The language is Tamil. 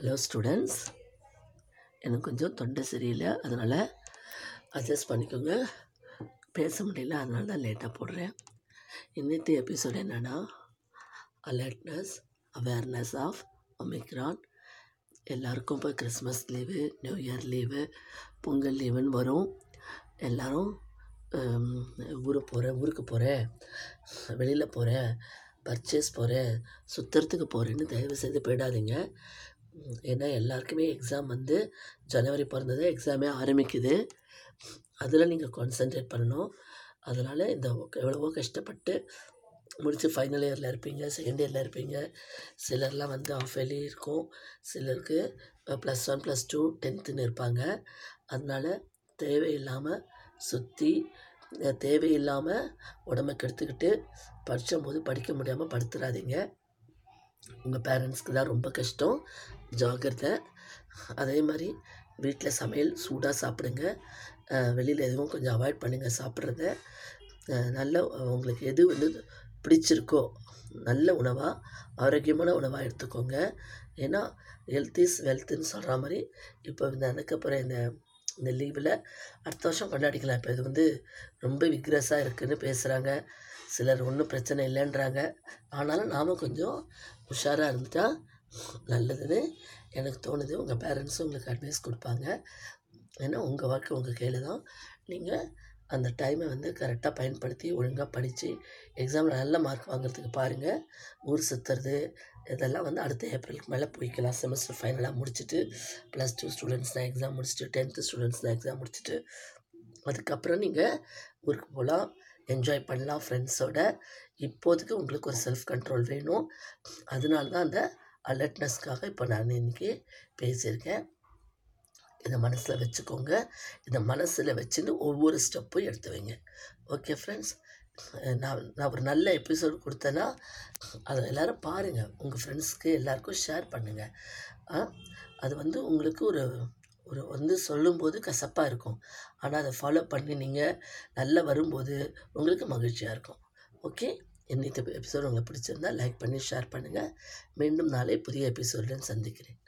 ஹலோ ஸ்டூடெண்ட்ஸ் எனக்கு கொஞ்சம் தொண்டை சரியில்லை. அதனால் அட்ஜஸ்ட் பண்ணிக்கோங்க. பேச முடியல. அதனால தான் லேட்டாக போடுறேன். இன்னைக்கு எபிசோட் என்னென்னா அலர்ட்னஸ் அவேர்னஸ் ஆஃப் ஒமிக்ரான் எல்லாருக்கும் இப்போ Christmas leave new year leave Pongal லீவுன்னு வரும். எல்லோரும் ஊருக்கு போகிறேன் ஊருக்கு போகிறேன் வெளியில் போகிறேன் பர்ச்சேஸ் போகிறேன் சுற்றுறதுக்கு போகிறேன்னு தயவு செய்து போயிடாதீங்க. ஏன்னா எல்லாருக்குமே எக்ஸாம் வந்து ஜனவரி பிறந்தது எக்ஸாமே ஆரம்பிக்குது. அதில் நீங்கள் கான்சென்ட்ரேட் பண்ணணும். அதனால் இந்த எவ்வளவோ கஷ்டப்பட்டு முடித்து ஃபைனல் இயரில் இருப்பீங்க செகண்ட் இயரில் இருப்பீங்க. சிலர்லாம் வந்து ஆஃப் இயர்லி இருக்கும். சிலருக்கு ப்ளஸ் ஒன் ப்ளஸ் டூ டென்த்துன்னு இருப்பாங்க. அதனால் தேவையில்லாமல் சுற்றி தேவையில்லாமல் உடம்ப கெடுத்துக்கிட்டு படித்த போது படிக்க முடியாமல் படுத்துறாதீங்க. உங்கள் பேரண்ட்ஸ்க்கு தான் ரொம்ப கஷ்டம். ஜாக்கிரதை. அதே மாதிரி வீட்டில் சமையல் சூடாக சாப்பிடுங்க. வெளியில் எதுவும் கொஞ்சம் அவாய்ட் பண்ணுங்கள் சாப்பிட்றத. நல்ல உங்களுக்கு எது வந்து பிடிச்சிருக்கோ நல்ல உணவாக ஆரோக்கியமான உணவாக எடுத்துக்கோங்க. ஏன்னா ஹெல்த் இஸ் வெல்த்துன்னு சொல்கிற மாதிரி இப்போ இந்த நடக்க இந்த இந்த லீவில் அடுத்த வருஷம் கொண்டாடிக்கலாம். இப்போ இது வந்து ரொம்ப விக்ரஸாக இருக்குதுன்னு பேசுகிறாங்க சிலர் ஒன்றும் பிரச்சனை இல்லைன்றாங்க. ஆனாலும் நாம் கொஞ்சம் உஷாராக இருந்துட்டால் நல்லதுன்னு எனக்கு தோணுது. உங்கள் பேரண்ட்ஸும் உங்களுக்கு அட்வைஸ் கொடுப்பாங்க. ஏன்னா உங்கள் வாழ்க்கை உங்கள் கையில் தான். நீங்கள் அந்த டைமை வந்து கரெக்டாக பயன்படுத்தி ஒழுங்காக படித்து எக்ஸாமில் நல்ல மார்க் வாங்குறதுக்கு பாருங்கள் ஊர் சுற்றுறது இதெல்லாம் வந்து அடுத்த ஏப்ரலுக்கு மேலே போய்க்கலாம். செமஸ்டர் ஃபைனலாக முடிச்சுட்டு ப்ளஸ் டூ ஸ்டூடெண்ட்ஸ்னால் எக்ஸாம் முடிச்சுட்டு டென்த்து ஸ்டூடெண்ட்ஸ்னால் எக்ஸாம் முடிச்சுட்டு அதுக்கப்புறம் நீங்கள் ஊருக்கு போகலாம் என்ஜாய் பண்ணலாம் ஃப்ரெண்ட்ஸோட இப்போதைக்கு உங்களுக்கு ஒரு செல்ஃப் கண்ட்ரோல் வேணும். அதனால தான் அந்த அலர்ட்னஸ்க்காக இப்போ நான் இன்றைக்கி பேசியிருக்கேன். இதை மனசில் வச்சுக்கோங்க. இதை மனசில் வச்சுன்னு ஒவ்வொரு ஸ்டெப்பும் எடுத்து வைங்க. ஓகே ஃப்ரெண்ட்ஸ் நான் நான் ஒரு நல்ல எபிசோட் கொடுத்தேன்னா அதை எல்லோரும் பாருங்கள் உங்கள் ஃப்ரெண்ட்ஸ்க்கு எல்லாருக்கும் ஷேர் பண்ணுங்கள் அது வந்து உங்களுக்கு ஒரு ஒரு வந்து சொல்லும்போது கசப்பாக இருக்கும். ஆனால் அதை ஃபாலோ பண்ணி நீங்கள் நல்லா வரும்போது உங்களுக்கு மகிழ்ச்சியாக இருக்கும். ஓகே இன்னைக்கு எபிசோடு உங்களுக்கு பிடிச்சிருந்தால் லைக் பண்ணி ஷேர் பண்ணுங்கள் மீண்டும் நாளை புதிய எபிசோடுடன் சந்திக்கிறேன்.